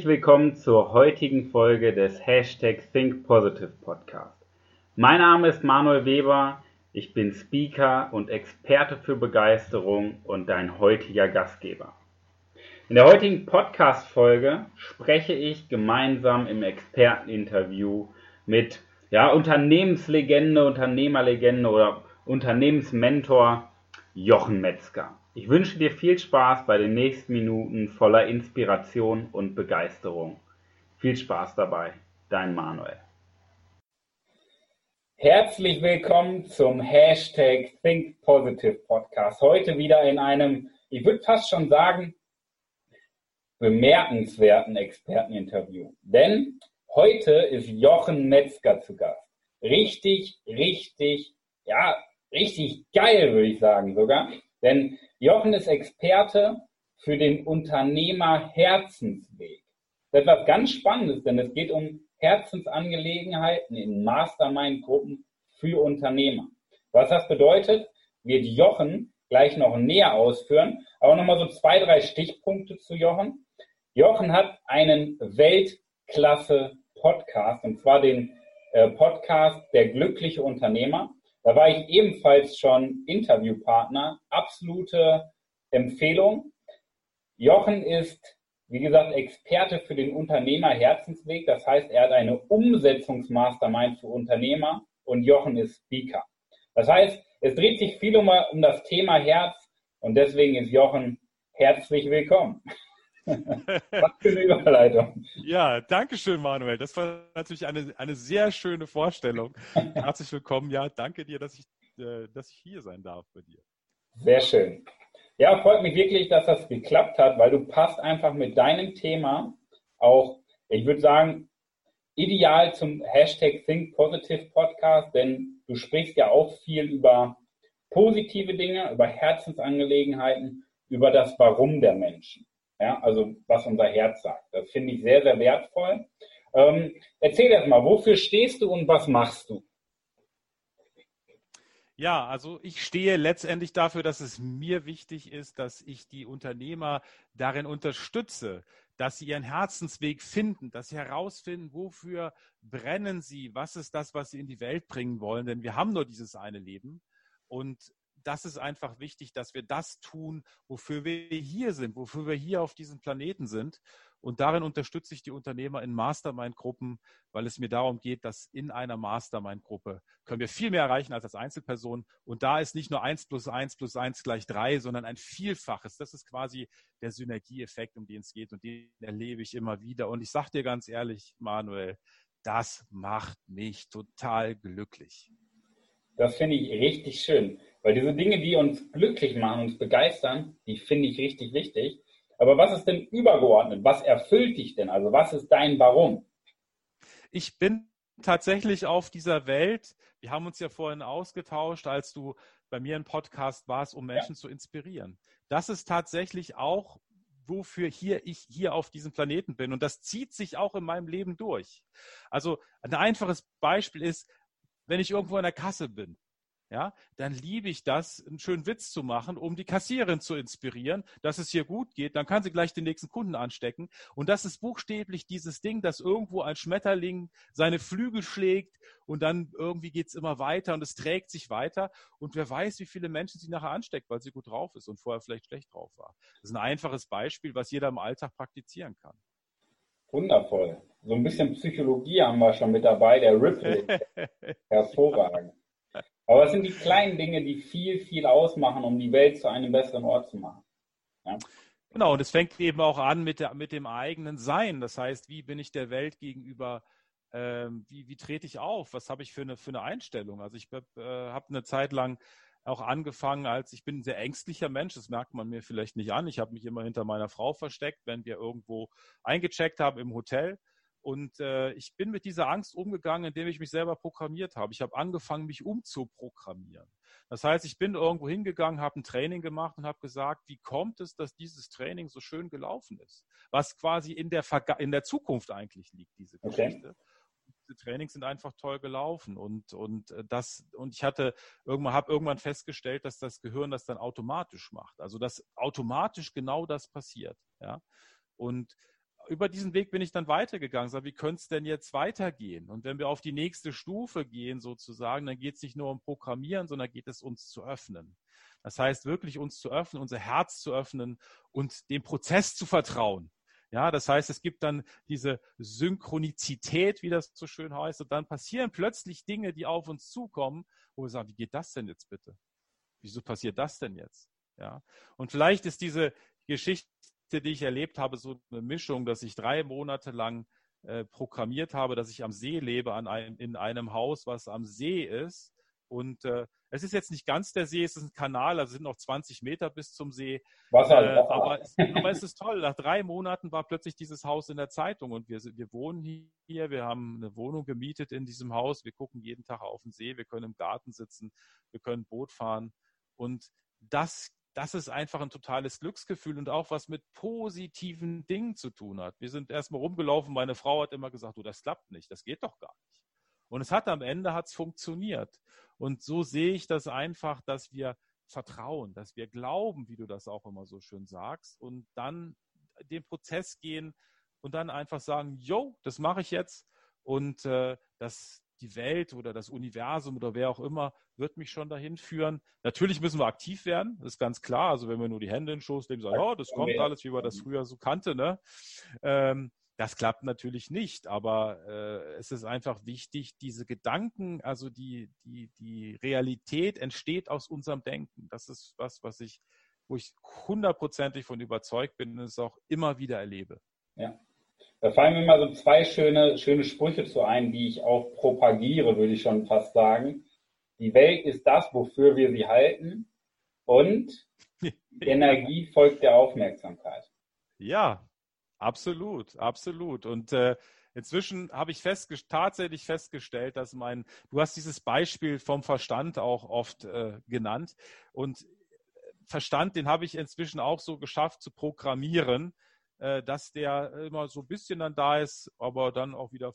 Herzlich willkommen zur heutigen Folge des Hashtag Think Positive Podcast. Mein Name ist Manuel Weber, ich bin Speaker und Experte für Begeisterung und dein heutiger Gastgeber. In der heutigen Podcast-Folge spreche ich gemeinsam im Experteninterview mit ja, Unternehmenslegende, Unternehmerlegende oder Unternehmensmentor Jochen Metzger. Ich wünsche dir viel Spaß bei den nächsten Minuten voller Inspiration und Begeisterung. Viel Spaß dabei, dein Manuel. Herzlich willkommen zum Hashtag Think Positive Podcast. Heute wieder in einem, ich würde fast schon sagen, bemerkenswerten Experteninterview. Denn heute ist Jochen Metzger zu Gast. Richtig, richtig, ja, richtig geil, würde ich sagen sogar. Denn Jochen ist Experte für den Unternehmer-Herzensweg. Das ist etwas ganz Spannendes, denn es geht um Herzensangelegenheiten in Mastermind-Gruppen für Unternehmer. Was das bedeutet, wird Jochen gleich noch näher ausführen. Aber nochmal so zwei, drei Stichpunkte zu Jochen. Jochen hat einen Weltklasse-Podcast, und zwar den äh, Podcast Der glückliche Unternehmer. Da war ich ebenfalls schon Interviewpartner. Absolute Empfehlung. Jochen ist wie gesagt, Experte für den Unternehmer-Herzensweg. Das heißt, er hat eine Umsetzungsmastermind für Unternehmer und Jochen ist Speaker. Das heißt, es dreht sich viel um, um das Thema Herz und deswegen ist Jochen herzlich willkommen. Was für eine Überleitung. Ja, danke schön, Manuel. Das war natürlich eine, eine sehr schöne Vorstellung. Herzlich willkommen. Ja, danke dir, dass ich, äh, dass ich hier sein darf bei dir. Sehr schön. Ja, freut mich wirklich, dass das geklappt hat, weil du passt einfach mit deinem Thema auch, ich würde sagen, ideal zum Hashtag Think Positive Podcast, denn du sprichst ja auch viel über positive Dinge, über Herzensangelegenheiten, über das Warum der Menschen. Ja, also was unser Herz sagt. Das finde ich sehr, sehr wertvoll. Ähm, erzähl erst mal, wofür stehst du und was machst du? Ja, also ich stehe letztendlich dafür, dass es mir wichtig ist, dass ich die Unternehmer darin unterstütze, dass sie ihren Herzensweg finden, dass sie herausfinden, wofür brennen sie, was ist das, was sie in die Welt bringen wollen, denn wir haben nur dieses eine Leben und das ist einfach wichtig, dass wir das tun, wofür wir hier sind, wofür wir hier auf diesem Planeten sind. Und darin unterstütze ich die Unternehmer in Mastermind-Gruppen, weil es mir darum geht, dass in einer Mastermind-Gruppe können wir viel mehr erreichen als als Einzelperson. Und da ist nicht nur eins plus eins plus eins gleich drei, sondern ein Vielfaches. Das ist quasi der Synergieeffekt, um den es geht. Und den erlebe ich immer wieder. Und ich sage dir ganz ehrlich, Manuel, das macht mich total glücklich. Das finde ich richtig schön. Weil diese Dinge, die uns glücklich machen, uns begeistern, die finde ich richtig wichtig. Aber was ist denn übergeordnet? Was erfüllt dich denn? Also was ist dein Warum? Ich bin tatsächlich auf dieser Welt. Wir haben uns ja vorhin ausgetauscht, als du bei mir im Podcast warst, um Menschen ja. zu inspirieren. Das ist tatsächlich auch, wofür hier ich hier auf diesem Planeten bin. Und das zieht sich auch in meinem Leben durch. Also ein einfaches Beispiel ist, wenn ich irgendwo in der Kasse bin ja, dann liebe ich das, einen schönen Witz zu machen, um die Kassiererin zu inspirieren, dass es hier gut geht. Dann kann sie gleich den nächsten Kunden anstecken. Und das ist buchstäblich dieses Ding, dass irgendwo ein Schmetterling seine Flügel schlägt und dann irgendwie geht es immer weiter und es trägt sich weiter. Und wer weiß, wie viele Menschen sie nachher ansteckt, weil sie gut drauf ist und vorher vielleicht schlecht drauf war. Das ist ein einfaches Beispiel, was jeder im Alltag praktizieren kann. Wundervoll. So ein bisschen Psychologie haben wir schon mit dabei, der Ripple. Hervorragend. Aber es sind die kleinen Dinge, die viel, viel ausmachen, um die Welt zu einem besseren Ort zu machen. Ja? Genau, und es fängt eben auch an mit, der, mit dem eigenen Sein. Das heißt, wie bin ich der Welt gegenüber, ähm, wie, wie trete ich auf? Was habe ich für eine, für eine Einstellung? Also ich äh, habe eine Zeit lang auch angefangen, als ich bin ein sehr ängstlicher Mensch, das merkt man mir vielleicht nicht an. Ich habe mich immer hinter meiner Frau versteckt, wenn wir irgendwo eingecheckt haben im Hotel. Und äh, ich bin mit dieser Angst umgegangen, indem ich mich selber programmiert habe. Ich habe angefangen, mich umzuprogrammieren. Das heißt, ich bin irgendwo hingegangen, habe ein Training gemacht und habe gesagt, wie kommt es, dass dieses Training so schön gelaufen ist? Was quasi in der, Verga in der Zukunft eigentlich liegt, diese Geschichte. Okay diese Trainings sind einfach toll gelaufen und und äh, das und ich hatte irgendwann habe irgendwann festgestellt, dass das Gehirn das dann automatisch macht. Also dass automatisch genau das passiert, ja. Und über diesen Weg bin ich dann weitergegangen. Sag, wie könnte es denn jetzt weitergehen? Und wenn wir auf die nächste Stufe gehen, sozusagen, dann geht es nicht nur um Programmieren, sondern geht es uns zu öffnen. Das heißt, wirklich uns zu öffnen, unser Herz zu öffnen und dem Prozess zu vertrauen. Ja, das heißt, es gibt dann diese Synchronizität, wie das so schön heißt, und dann passieren plötzlich Dinge, die auf uns zukommen, wo wir sagen, wie geht das denn jetzt bitte? Wieso passiert das denn jetzt? Ja, und vielleicht ist diese Geschichte, die ich erlebt habe, so eine Mischung, dass ich drei Monate lang äh, programmiert habe, dass ich am See lebe, an einem, in einem Haus, was am See ist. Und äh, es ist jetzt nicht ganz der See, es ist ein Kanal, also sind noch 20 Meter bis zum See. Wasser, äh, Wasser. Aber, es, aber, es, ist toll. Nach drei Monaten war plötzlich dieses Haus in der Zeitung und wir, wir wohnen hier, wir haben eine Wohnung gemietet in diesem Haus, wir gucken jeden Tag auf den See, wir können im Garten sitzen, wir können Boot fahren. Und das das ist einfach ein totales Glücksgefühl und auch was mit positiven Dingen zu tun hat. Wir sind erstmal rumgelaufen, meine Frau hat immer gesagt, du, das klappt nicht, das geht doch gar nicht. Und es hat am Ende hat's funktioniert. Und so sehe ich das einfach, dass wir vertrauen, dass wir glauben, wie du das auch immer so schön sagst, und dann den Prozess gehen und dann einfach sagen, yo, das mache ich jetzt. Und äh, das, die Welt oder das Universum oder wer auch immer wird mich schon dahin führen. Natürlich müssen wir aktiv werden, das ist ganz klar. Also wenn wir nur die Hände in den Schoß legen, sagen, oh, das kommt alles, wie man das früher so kannte, ne? Ähm, das klappt natürlich nicht, aber äh, es ist einfach wichtig, diese Gedanken, also die, die, die Realität entsteht aus unserem Denken. Das ist was, was ich, wo ich hundertprozentig von überzeugt bin und es auch immer wieder erlebe. Ja. Da fallen mir mal so zwei schöne, schöne Sprüche zu ein, die ich auch propagiere, würde ich schon fast sagen. Die Welt ist das, wofür wir sie halten und Energie folgt der Aufmerksamkeit. Ja, absolut, absolut. Und äh, inzwischen habe ich festgest tatsächlich festgestellt, dass mein, du hast dieses Beispiel vom Verstand auch oft äh, genannt und Verstand, den habe ich inzwischen auch so geschafft zu programmieren, äh, dass der immer so ein bisschen dann da ist, aber dann auch wieder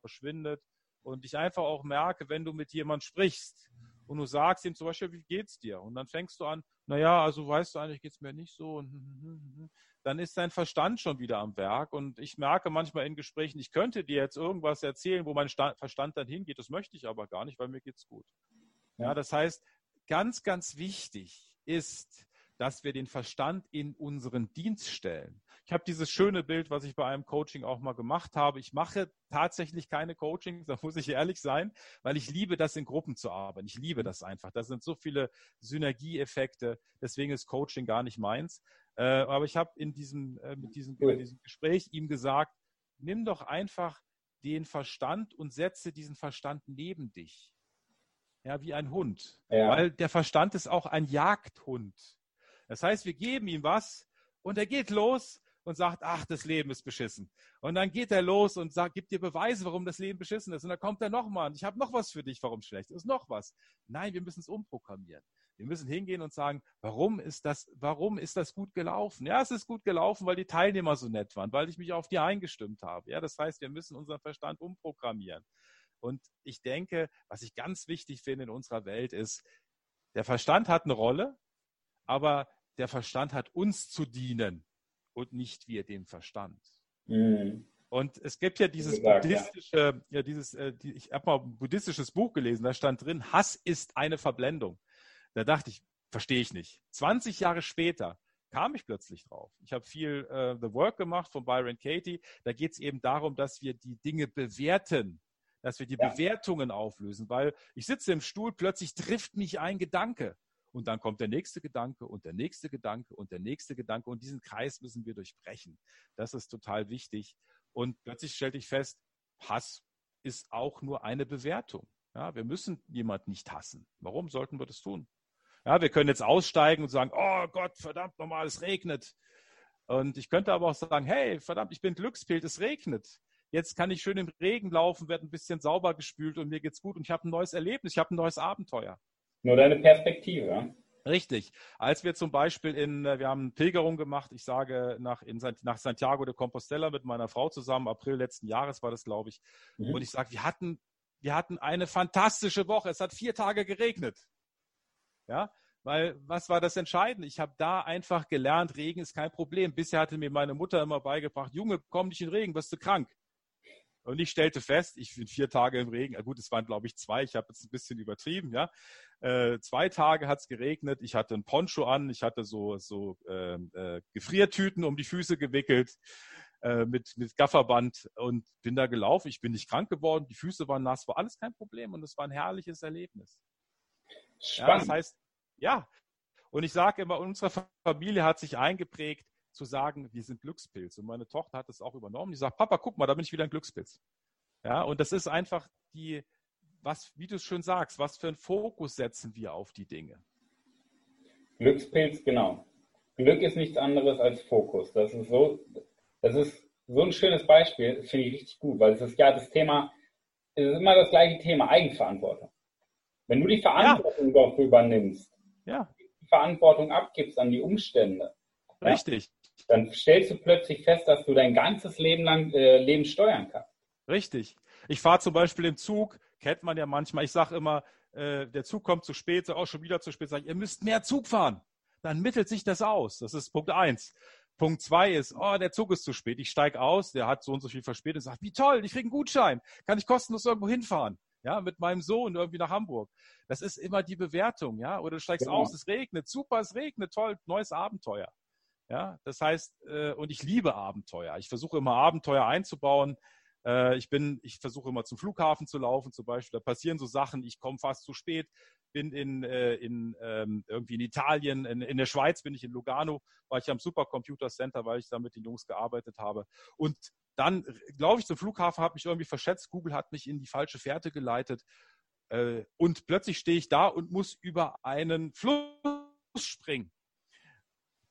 verschwindet. Und ich einfach auch merke, wenn du mit jemand sprichst und du sagst ihm zum Beispiel, wie geht's dir? Und dann fängst du an, naja, also weißt du eigentlich geht's mir nicht so. Und hm, hm, hm, dann ist dein Verstand schon wieder am Werk. Und ich merke manchmal in Gesprächen, ich könnte dir jetzt irgendwas erzählen, wo mein Verstand dann hingeht. Das möchte ich aber gar nicht, weil mir geht's gut. Ja, das heißt, ganz, ganz wichtig ist, dass wir den Verstand in unseren Dienst stellen. Ich habe dieses schöne Bild, was ich bei einem Coaching auch mal gemacht habe. Ich mache tatsächlich keine Coachings, da muss ich ehrlich sein, weil ich liebe das in Gruppen zu arbeiten. Ich liebe das einfach. Da sind so viele Synergieeffekte. Deswegen ist Coaching gar nicht meins. Äh, aber ich habe in diesem, äh, mit diesem, in diesem Gespräch ihm gesagt, nimm doch einfach den Verstand und setze diesen Verstand neben dich. Ja, wie ein Hund. Ja. Weil der Verstand ist auch ein Jagdhund. Das heißt, wir geben ihm was und er geht los und sagt, ach, das Leben ist beschissen. Und dann geht er los und sagt, gibt dir Beweise, warum das Leben beschissen ist. Und dann kommt er nochmal und ich habe noch was für dich, warum schlecht ist. Noch was. Nein, wir müssen es umprogrammieren. Wir müssen hingehen und sagen, warum ist das, warum ist das gut gelaufen? Ja, es ist gut gelaufen, weil die Teilnehmer so nett waren, weil ich mich auf die eingestimmt habe. Ja, das heißt, wir müssen unseren Verstand umprogrammieren. Und ich denke, was ich ganz wichtig finde in unserer Welt ist, der Verstand hat eine Rolle, aber der Verstand hat uns zu dienen und nicht wir dem Verstand. Mhm. Und es gibt ja dieses gesagt, buddhistische, ja. ja dieses, äh, die, ich habe mal ein buddhistisches Buch gelesen, da stand drin, Hass ist eine Verblendung. Da dachte ich, verstehe ich nicht. 20 Jahre später kam ich plötzlich drauf. Ich habe viel äh, The Work gemacht von Byron Katie. Da geht es eben darum, dass wir die Dinge bewerten, dass wir die ja. Bewertungen auflösen, weil ich sitze im Stuhl, plötzlich trifft mich ein Gedanke. Und dann kommt der nächste Gedanke und der nächste Gedanke und der nächste Gedanke. Und diesen Kreis müssen wir durchbrechen. Das ist total wichtig. Und plötzlich stellte ich fest, Hass ist auch nur eine Bewertung. Ja, wir müssen jemand nicht hassen. Warum sollten wir das tun? Ja, wir können jetzt aussteigen und sagen, oh Gott, verdammt nochmal, es regnet. Und ich könnte aber auch sagen, hey, verdammt, ich bin Glückspilz, es regnet. Jetzt kann ich schön im Regen laufen, werde ein bisschen sauber gespült und mir geht's gut und ich habe ein neues Erlebnis, ich habe ein neues Abenteuer. Nur deine Perspektive. Richtig. Als wir zum Beispiel in, äh, wir haben eine Pilgerung gemacht, ich sage nach, in, nach Santiago de Compostela mit meiner Frau zusammen, April letzten Jahres war das, glaube ich. Mhm. Und ich sage, wir hatten, wir hatten eine fantastische Woche. Es hat vier Tage geregnet. Ja. Weil was war das Entscheidende? Ich habe da einfach gelernt, Regen ist kein Problem. Bisher hatte mir meine Mutter immer beigebracht, Junge, komm nicht in Regen, wirst du krank. Und ich stellte fest, ich bin vier Tage im Regen. Gut, es waren, glaube ich, zwei. Ich habe jetzt ein bisschen übertrieben, ja. Äh, zwei Tage hat es geregnet. Ich hatte ein Poncho an. Ich hatte so, so äh, äh, Gefriertüten um die Füße gewickelt äh, mit, mit Gafferband und bin da gelaufen. Ich bin nicht krank geworden. Die Füße waren nass. War alles kein Problem. Und es war ein herrliches Erlebnis. Spannend. Ja, das heißt, ja. Und ich sage immer, unsere Familie hat sich eingeprägt, zu sagen, wir sind Glückspilz. Und meine Tochter hat es auch übernommen. Die sagt, Papa, guck mal, da bin ich wieder ein Glückspilz. Ja, und das ist einfach die, was, wie du es schön sagst, was für einen Fokus setzen wir auf die Dinge? Glückspilz, genau. Glück ist nichts anderes als Fokus. Das ist so, das ist so ein schönes Beispiel, das finde ich richtig gut, weil es ist ja das Thema, es ist immer das gleiche Thema, Eigenverantwortung. Wenn du die Verantwortung ja. dafür übernimmst, ja. die Verantwortung abgibst an die Umstände, Richtig. Ja, dann stellst du plötzlich fest, dass du dein ganzes Leben lang äh, Leben steuern kannst. Richtig. Ich fahre zum Beispiel im Zug, kennt man ja manchmal, ich sage immer, äh, der Zug kommt zu spät, auch schon wieder zu spät, sage ich, ihr müsst mehr Zug fahren. Dann mittelt sich das aus. Das ist Punkt eins. Punkt zwei ist, oh, der Zug ist zu spät. Ich steige aus, der hat so und so viel verspätet und sagt, wie toll, ich kriege einen Gutschein. Kann ich kostenlos irgendwo hinfahren? Ja, mit meinem Sohn irgendwie nach Hamburg. Das ist immer die Bewertung, ja. Oder du steigst genau. aus, es regnet, super, es regnet, toll, neues Abenteuer. Ja, das heißt, äh, und ich liebe Abenteuer. Ich versuche immer Abenteuer einzubauen. Äh, ich bin, ich versuche immer zum Flughafen zu laufen, zum Beispiel. Da passieren so Sachen, ich komme fast zu spät, bin in, äh, in ähm, irgendwie in Italien, in, in der Schweiz bin ich in Lugano, war ich am Supercomputer Center, weil ich da mit den Jungs gearbeitet habe. Und dann glaube ich zum Flughafen, habe mich irgendwie verschätzt. Google hat mich in die falsche Fährte geleitet. Äh, und plötzlich stehe ich da und muss über einen Fluss springen.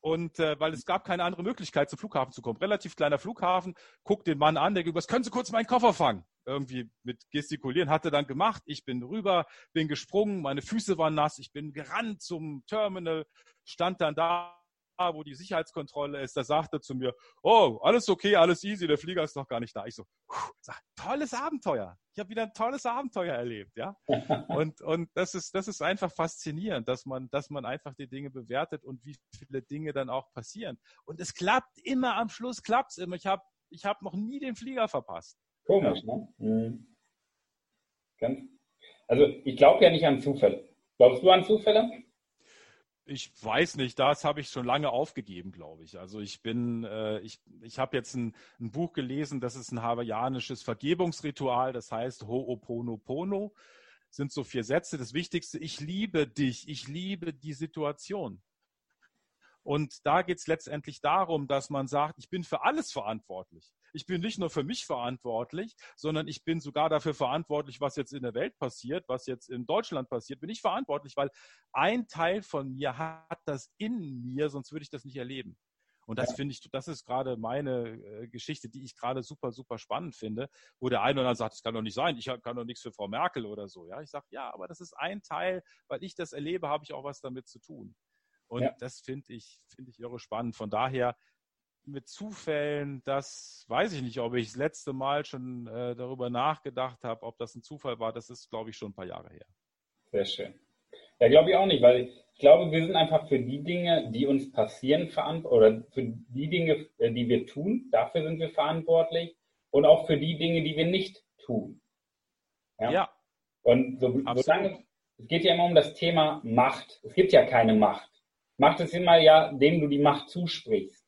Und äh, weil es gab keine andere Möglichkeit, zum Flughafen zu kommen. Relativ kleiner Flughafen, guckt den Mann an, der gesagt, können Sie kurz meinen Koffer fangen? Irgendwie mit gestikulieren, hatte dann gemacht. Ich bin rüber, bin gesprungen, meine Füße waren nass, ich bin gerannt zum Terminal, stand dann da wo die Sicherheitskontrolle ist, da sagt er zu mir, oh, alles okay, alles easy, der Flieger ist noch gar nicht da. Ich so, sag, tolles Abenteuer. Ich habe wieder ein tolles Abenteuer erlebt, ja. und, und das ist, das ist einfach faszinierend, dass man, dass man einfach die Dinge bewertet und wie viele Dinge dann auch passieren. Und es klappt immer, am Schluss klappt es immer. Ich habe ich hab noch nie den Flieger verpasst. Komisch, ja. ne? Mhm. Ganz, also ich glaube ja nicht an Zufälle. Glaubst du an Zufälle? Ich weiß nicht, das habe ich schon lange aufgegeben, glaube ich. Also ich bin, äh, ich, ich habe jetzt ein, ein, Buch gelesen, das ist ein hawaiianisches Vergebungsritual, das heißt Ho'oponopono. Sind so vier Sätze. Das Wichtigste, ich liebe dich, ich liebe die Situation. Und da geht es letztendlich darum, dass man sagt, ich bin für alles verantwortlich. Ich bin nicht nur für mich verantwortlich, sondern ich bin sogar dafür verantwortlich, was jetzt in der Welt passiert, was jetzt in Deutschland passiert, bin ich verantwortlich, weil ein Teil von mir hat das in mir, sonst würde ich das nicht erleben. Und das ja. finde ich, das ist gerade meine äh, Geschichte, die ich gerade super, super spannend finde, wo der eine oder andere sagt, das kann doch nicht sein, ich kann doch nichts für Frau Merkel oder so. Ja, ich sage, ja, aber das ist ein Teil, weil ich das erlebe, habe ich auch was damit zu tun. Und ja. das finde ich, finde ich irre spannend. Von daher mit Zufällen, das weiß ich nicht, ob ich das letzte Mal schon äh, darüber nachgedacht habe, ob das ein Zufall war. Das ist, glaube ich, schon ein paar Jahre her. Sehr schön. Ja, glaube ich auch nicht, weil ich glaube, wir sind einfach für die Dinge, die uns passieren, verantwortlich oder für die Dinge, äh, die wir tun, dafür sind wir verantwortlich und auch für die Dinge, die wir nicht tun. Ja. ja. Und so, solange, es geht ja immer um das Thema Macht. Es gibt ja keine Macht. Macht es immer ja, dem du die Macht zusprichst.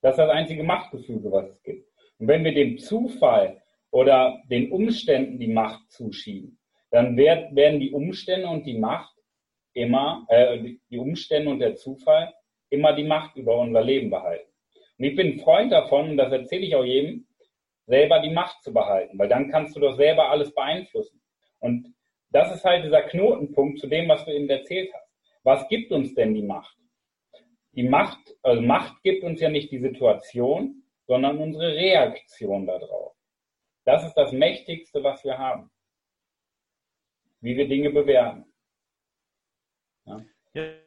Das ist das einzige Machtgefüge, was es gibt. Und wenn wir dem Zufall oder den Umständen die Macht zuschieben, dann werd, werden die Umstände und die Macht immer, äh, die Umstände und der Zufall immer die Macht über unser Leben behalten. Und ich bin Freund davon, und das erzähle ich auch jedem, selber die Macht zu behalten, weil dann kannst du doch selber alles beeinflussen. Und das ist halt dieser Knotenpunkt zu dem, was du eben erzählt hast. Was gibt uns denn die Macht? Die Macht, also Macht gibt uns ja nicht die Situation, sondern unsere Reaktion darauf. Das ist das Mächtigste, was wir haben. Wie wir Dinge bewerten. Ja.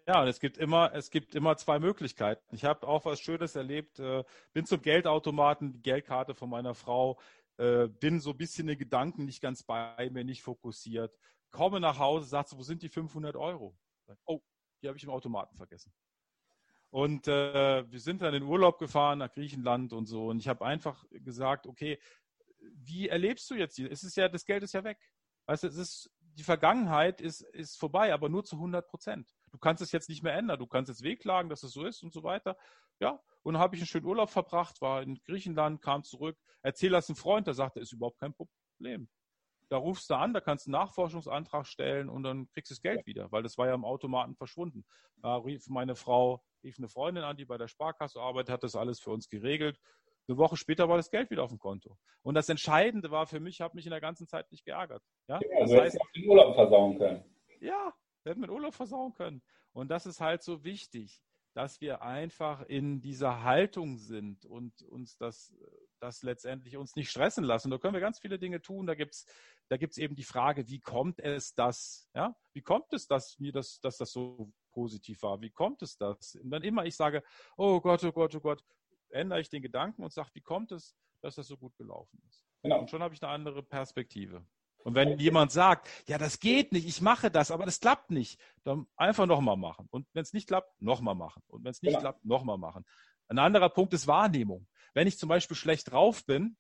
Ja, und es gibt immer, es gibt immer zwei Möglichkeiten. Ich habe auch was Schönes erlebt. Äh, bin zum Geldautomaten, die Geldkarte von meiner Frau, äh, bin so ein bisschen in Gedanken nicht ganz bei mir, nicht fokussiert. Komme nach Hause, sagt so, wo sind die 500 Euro? Oh, die habe ich im Automaten vergessen. Und äh, wir sind dann in Urlaub gefahren nach Griechenland und so. Und ich habe einfach gesagt, okay, wie erlebst du jetzt? Es ist ja, das Geld ist ja weg. Weißt du, es ist, die Vergangenheit ist, ist vorbei, aber nur zu 100 Prozent. Du kannst es jetzt nicht mehr ändern. Du kannst jetzt wehklagen, dass es so ist und so weiter. Ja, und habe ich einen schönen Urlaub verbracht, war in Griechenland, kam zurück, erzähl das einem Freund, der sagte, ist überhaupt kein Problem. Da rufst du an, da kannst du einen Nachforschungsantrag stellen und dann kriegst du das Geld wieder, weil das war ja im Automaten verschwunden. Da rief meine Frau, rief eine Freundin an, die bei der Sparkasse arbeitet, hat das alles für uns geregelt. Eine Woche später war das Geld wieder auf dem Konto. Und das Entscheidende war für mich, ich habe mich in der ganzen Zeit nicht geärgert. Ja, ja das heißt, den Urlaub versauen können. Ja, wir hätten den Urlaub versauen können. Und das ist halt so wichtig, dass wir einfach in dieser Haltung sind und uns das, das letztendlich uns nicht stressen lassen. Da können wir ganz viele Dinge tun. Da gibt's da gibt's eben die Frage, wie kommt es das, ja? Wie kommt es, dass mir das, dass das so positiv war? Wie kommt es das? Und dann immer ich sage, oh Gott, oh Gott, oh Gott, ändere ich den Gedanken und sage, wie kommt es, dass das so gut gelaufen ist? Genau. Und schon habe ich eine andere Perspektive. Und wenn jemand sagt, ja, das geht nicht, ich mache das, aber das klappt nicht, dann einfach nochmal machen. Und wenn es nicht klappt, nochmal machen. Und wenn es nicht genau. klappt, nochmal machen. Ein anderer Punkt ist Wahrnehmung. Wenn ich zum Beispiel schlecht drauf bin,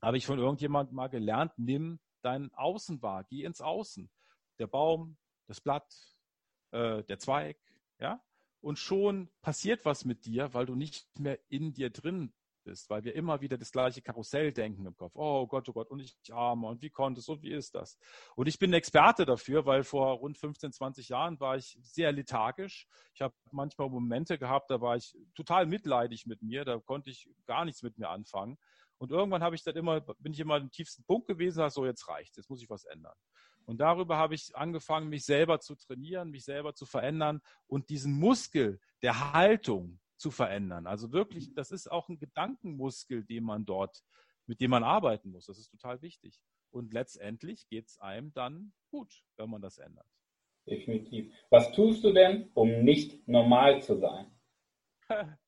habe ich von irgendjemandem mal gelernt, nimm dein Außen wahr, geh ins Außen. Der Baum, das Blatt, äh, der Zweig, ja. Und schon passiert was mit dir, weil du nicht mehr in dir drin bist, weil wir immer wieder das gleiche Karussell denken im Kopf. Oh Gott, oh Gott, und ich arme und wie konnte es und wie ist das? Und ich bin Experte dafür, weil vor rund 15, 20 Jahren war ich sehr lethargisch. Ich habe manchmal Momente gehabt, da war ich total mitleidig mit mir, da konnte ich gar nichts mit mir anfangen. Und irgendwann habe ich dann immer, bin ich immer am tiefsten Punkt gewesen, so jetzt reicht, jetzt muss ich was ändern. Und darüber habe ich angefangen, mich selber zu trainieren, mich selber zu verändern und diesen Muskel der Haltung, zu verändern. Also wirklich, das ist auch ein Gedankenmuskel, den man dort, mit dem man arbeiten muss. Das ist total wichtig. Und letztendlich geht es einem dann gut, wenn man das ändert. Definitiv. Was tust du denn, um nicht normal zu sein?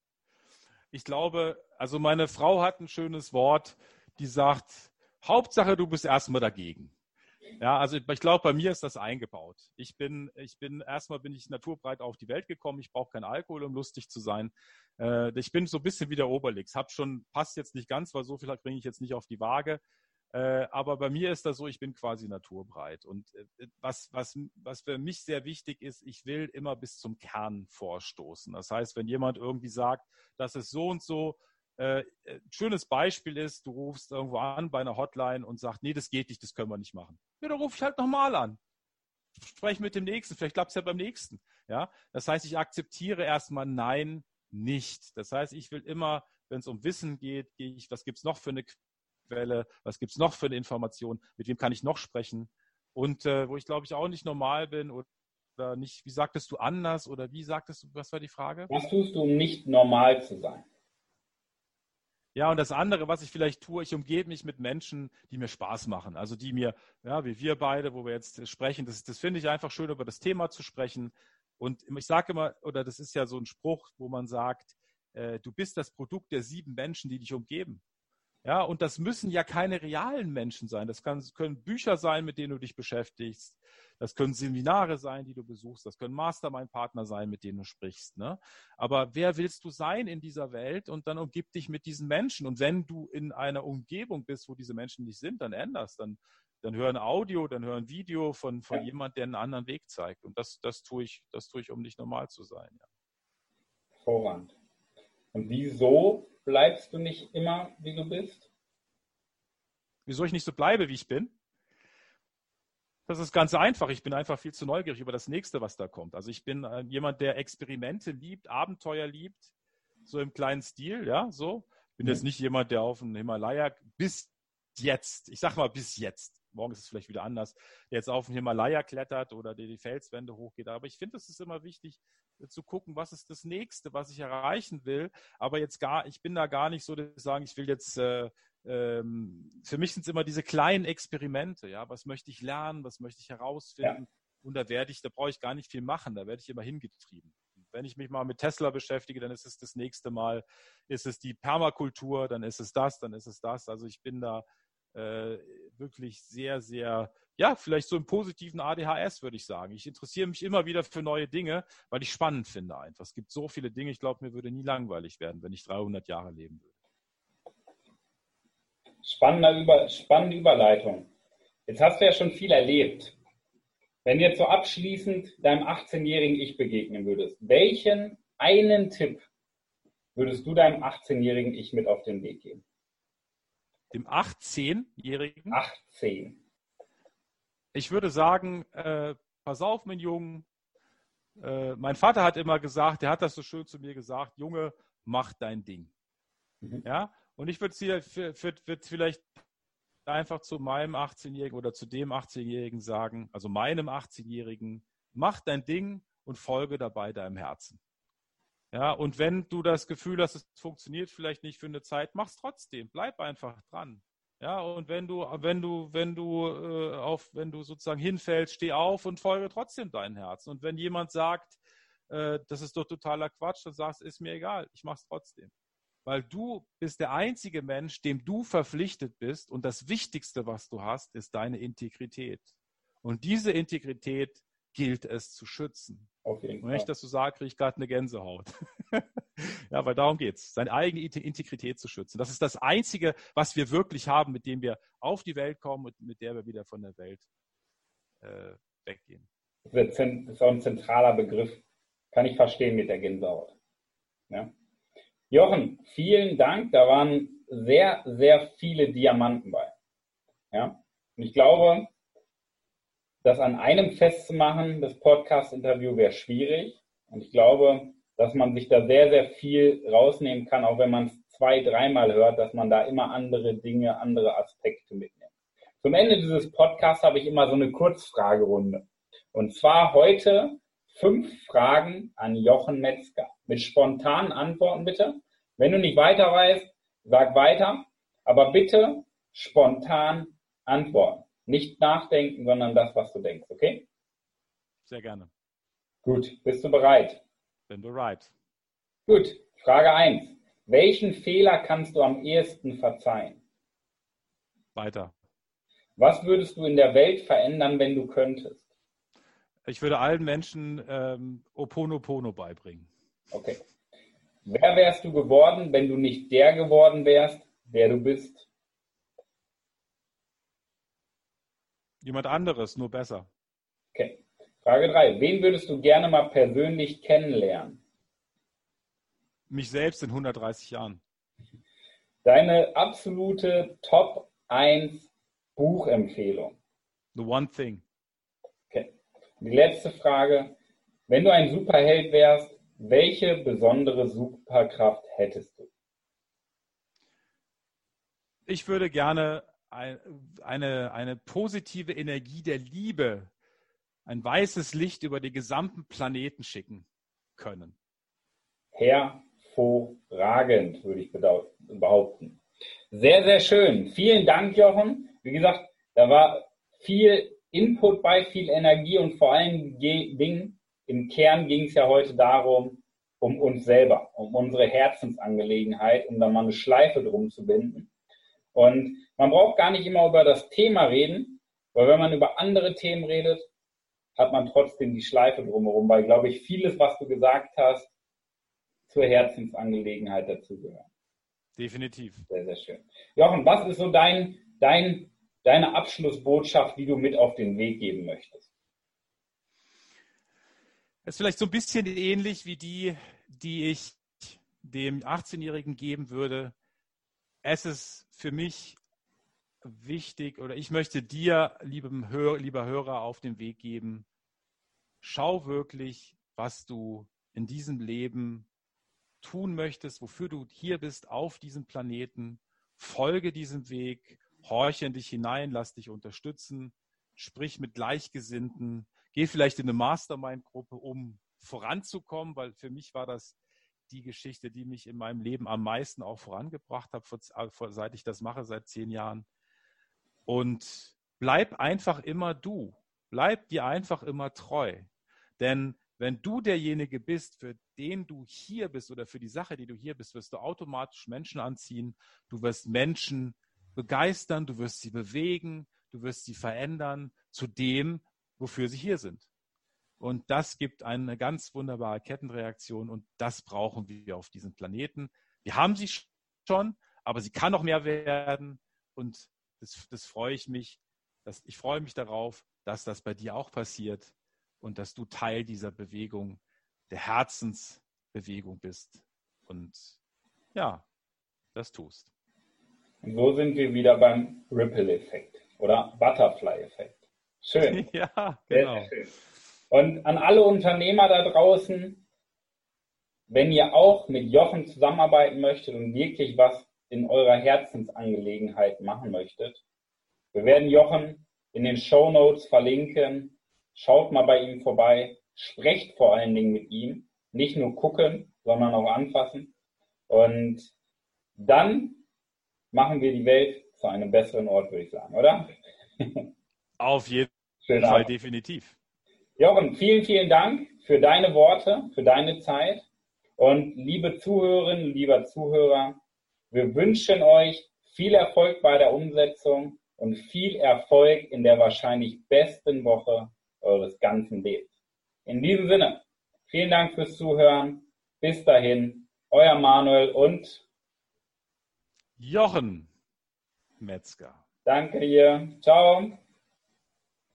Ich glaube, also meine Frau hat ein schönes Wort, die sagt, Hauptsache, du bist erstmal dagegen. Ja, also ich glaube, bei mir ist das eingebaut. Ich bin, ich bin, erstmal bin ich naturbreit auf die Welt gekommen. Ich brauche keinen Alkohol, um lustig zu sein. Äh, ich bin so ein bisschen wie der Obelix. Hab schon, passt jetzt nicht ganz, weil so viel bringe ich jetzt nicht auf die Waage. Äh, aber bei mir ist das so, ich bin quasi naturbreit. Und äh, was, was, was für mich sehr wichtig ist, ich will immer bis zum Kern vorstoßen. Das heißt, wenn jemand irgendwie sagt, das ist so und so, äh, schönes Beispiel ist, du rufst irgendwo an bei einer Hotline und sagst, nee, das geht nicht, das können wir nicht machen. Ja, dann rufe ich halt nochmal an. Spreche mit dem nächsten, vielleicht klappt es ja beim nächsten. Ja, das heißt, ich akzeptiere erstmal Nein nicht. Das heißt, ich will immer, wenn es um Wissen geht, gehe ich, was gibt es noch für eine Quelle, was gibt es noch für eine Information, mit wem kann ich noch sprechen? Und äh, wo ich glaube ich auch nicht normal bin oder nicht, wie sagtest du anders oder wie sagtest du, was war die Frage? Was tust du, um nicht normal zu sein? Ja, und das andere, was ich vielleicht tue, ich umgebe mich mit Menschen, die mir Spaß machen. Also die mir, ja, wie wir beide, wo wir jetzt sprechen, das, das finde ich einfach schön, über das Thema zu sprechen. Und ich sage immer, oder das ist ja so ein Spruch, wo man sagt, äh, du bist das Produkt der sieben Menschen, die dich umgeben. Ja, und das müssen ja keine realen Menschen sein. Das, kann, können Bücher sein, mit denen du dich beschäftigst. Das können Seminare sein, die du besuchst. Das können Mastermind-Partner sein, mit denen du sprichst. Ne? Aber wer willst du sein in dieser Welt? Und dann umgib dich mit diesen Menschen. Und wenn du in einer Umgebung bist, wo diese Menschen nicht sind, dann änderst. Dann, dann hör ein Audio, dann hör ein Video von, von jemand, der einen anderen Weg zeigt. Und das, das tue ich, das tue ich, um nicht normal zu sein. Ja. Vorrang. Und wieso bleibst du nicht immer, wie du bist? Wieso ich nicht so bleibe, wie ich bin? Das ist ganz einfach. Ich bin einfach viel zu neugierig über das nächste, was da kommt. Also ich bin äh, jemand, der Experimente liebt, Abenteuer liebt, so im kleinen Stil, ja, so. Ich bin mhm. jetzt nicht jemand, der auf den Himalaya bis jetzt, ich sag mal bis jetzt, morgen ist es vielleicht wieder anders, der jetzt auf den Himalaya klettert oder der die Felswände hochgeht. Aber ich finde, es ist immer wichtig zu gucken, was ist das nächste, was ich erreichen will. Aber jetzt gar, ich bin da gar nicht so, dass ich sagen, ich will jetzt äh, ähm, für mich sind es immer diese kleinen Experimente, ja, was möchte ich lernen, was möchte ich herausfinden ja. und da werde ich, da brauche ich gar nicht viel machen, da werde ich immer hingetrieben. Wenn ich mich mal mit Tesla beschäftige, dann ist es das nächste Mal, ist es die Permakultur, dann ist es das, dann ist es das. Also ich bin da äh, wirklich sehr, sehr ja, vielleicht so im positiven ADHS, würde ich sagen. Ich interessiere mich immer wieder für neue Dinge, weil ich spannend finde einfach. Es gibt so viele Dinge, ich glaube, mir würde nie langweilig werden, wenn ich 300 Jahre leben würde. Spannende, Über spannende Überleitung. Jetzt hast du ja schon viel erlebt. Wenn du jetzt so abschließend deinem 18-jährigen Ich begegnen würdest, welchen einen Tipp würdest du deinem 18-jährigen Ich mit auf den Weg geben? Dem 18-jährigen? 18. Ich würde sagen, äh, pass auf, mein Junge. Äh, mein Vater hat immer gesagt, der hat das so schön zu mir gesagt, Junge, mach dein Ding. Mhm. Ja, und ich würde würd vielleicht einfach zu meinem 18-Jährigen oder zu dem 18-Jährigen sagen, also meinem 18-Jährigen, mach dein Ding und folge dabei deinem Herzen. Ja, und wenn du das Gefühl hast, es funktioniert vielleicht nicht für eine Zeit, mach's trotzdem. Bleib einfach dran. Ja, und wenn du, wenn du, wenn du äh, auf, wenn du sozusagen hinfällst, steh auf und folge trotzdem deinem Herzen. Und wenn jemand sagt, äh, das ist doch totaler Quatsch, dann sagst, ist mir egal, ich mach's trotzdem. Weil du bist der einzige Mensch, dem du verpflichtet bist. Und das Wichtigste, was du hast, ist deine Integrität. Und diese Integrität gilt es zu schützen. Jeden Und wenn ich das so sage, kriege ich gerade eine Gänsehaut. ja, weil darum geht es, seine eigene Integrität zu schützen. Das ist das Einzige, was wir wirklich haben, mit dem wir auf die Welt kommen und mit der wir wieder von der Welt äh, weggehen. Das ist auch ein zentraler Begriff. Kann ich verstehen mit der Gänsehaut. Ja. Jochen, vielen Dank. Da waren sehr, sehr viele Diamanten bei. Ja. Und ich glaube, das an einem festzumachen, das Podcast-Interview wäre schwierig. Und ich glaube, dass man sich da sehr, sehr viel rausnehmen kann, auch wenn man es zwei, dreimal hört, dass man da immer andere Dinge, andere Aspekte mitnimmt. Zum Ende dieses Podcasts habe ich immer so eine Kurzfragerunde. Und zwar heute fünf Fragen an Jochen Metzger. Mit spontanen Antworten bitte. Wenn du nicht weiter weißt, sag weiter. Aber bitte spontan antworten. Nicht nachdenken, sondern das, was du denkst, okay? Sehr gerne. Gut, bist du bereit? Bin bereit. Gut, Frage 1. Welchen Fehler kannst du am ehesten verzeihen? Weiter. Was würdest du in der Welt verändern, wenn du könntest? Ich würde allen Menschen ähm, Oponopono beibringen. Okay. Wer wärst du geworden, wenn du nicht der geworden wärst, der du bist? Jemand anderes, nur besser. Okay. Frage 3. Wen würdest du gerne mal persönlich kennenlernen? Mich selbst in 130 Jahren. Deine absolute Top 1 Buchempfehlung. The One Thing. Okay. Die letzte Frage. Wenn du ein Superheld wärst, welche besondere Superkraft hättest du? Ich würde gerne eine, eine positive Energie der Liebe, ein weißes Licht über den gesamten Planeten schicken können. Hervorragend, würde ich behaupten. Sehr, sehr schön. Vielen Dank, Jochen. Wie gesagt, da war viel Input bei, viel Energie und vor allen Dingen im Kern ging es ja heute darum, um uns selber, um unsere Herzensangelegenheit, um da mal eine Schleife drum zu binden. Und man braucht gar nicht immer über das Thema reden, weil wenn man über andere Themen redet, hat man trotzdem die Schleife drumherum, weil, glaube ich, vieles, was du gesagt hast, zur Herzensangelegenheit dazugehört. Definitiv. Sehr, sehr schön. Jochen, was ist so dein, dein, deine Abschlussbotschaft, die du mit auf den Weg geben möchtest? Das ist vielleicht so ein bisschen ähnlich wie die, die ich dem 18-Jährigen geben würde, es ist für mich wichtig oder ich möchte dir, liebem Hör, lieber Hörer, auf den Weg geben, schau wirklich, was du in diesem Leben tun möchtest, wofür du hier bist auf diesem Planeten. Folge diesem Weg, horche in dich hinein, lass dich unterstützen, sprich mit Gleichgesinnten, geh vielleicht in eine Mastermind-Gruppe, um voranzukommen, weil für mich war das die Geschichte, die mich in meinem Leben am meisten auch vorangebracht hat, seit ich das mache, seit zehn Jahren. Und bleib einfach immer du. Bleib dir einfach immer treu. Denn wenn du derjenige bist, für den du hier bist oder für die Sache, die du hier bist, wirst du automatisch Menschen anziehen. Du wirst Menschen begeistern, du wirst sie bewegen, du wirst sie verändern zu dem, wofür sie hier sind. Und das gibt eine ganz wunderbare Kettenreaktion und das brauchen wir auf diesem Planeten. Wir haben sie schon, aber sie kann noch mehr werden und das, das freue ich mich. Dass, ich freue mich darauf, dass das bei dir auch passiert und dass du Teil dieser Bewegung, der Herzensbewegung bist und ja, das tust. Und so sind wir wieder beim Ripple-Effekt oder Butterfly-Effekt. Schön. ja, genau. Sehr, sehr schön. Und an alle Unternehmer da draußen, wenn ihr auch mit Jochen zusammenarbeiten möchtet und wirklich was in eurer Herzensangelegenheit machen möchtet, wir werden Jochen in den Show Notes verlinken. Schaut mal bei ihm vorbei. Sprecht vor allen Dingen mit ihm. Nicht nur gucken, sondern auch anfassen. Und dann machen wir die Welt zu einem besseren Ort, würde ich sagen, oder? Auf jeden Fall, definitiv. Jochen, vielen, vielen Dank für deine Worte, für deine Zeit. Und liebe Zuhörerinnen, lieber Zuhörer, wir wünschen euch viel Erfolg bei der Umsetzung und viel Erfolg in der wahrscheinlich besten Woche eures ganzen Lebens. In diesem Sinne, vielen Dank fürs Zuhören. Bis dahin, euer Manuel und Jochen Metzger. Danke dir. Ciao.